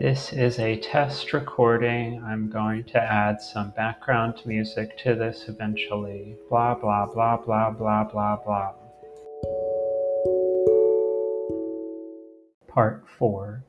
This is a test recording. I'm going to add some background music to this eventually. Blah, blah, blah, blah, blah, blah, blah. Part 4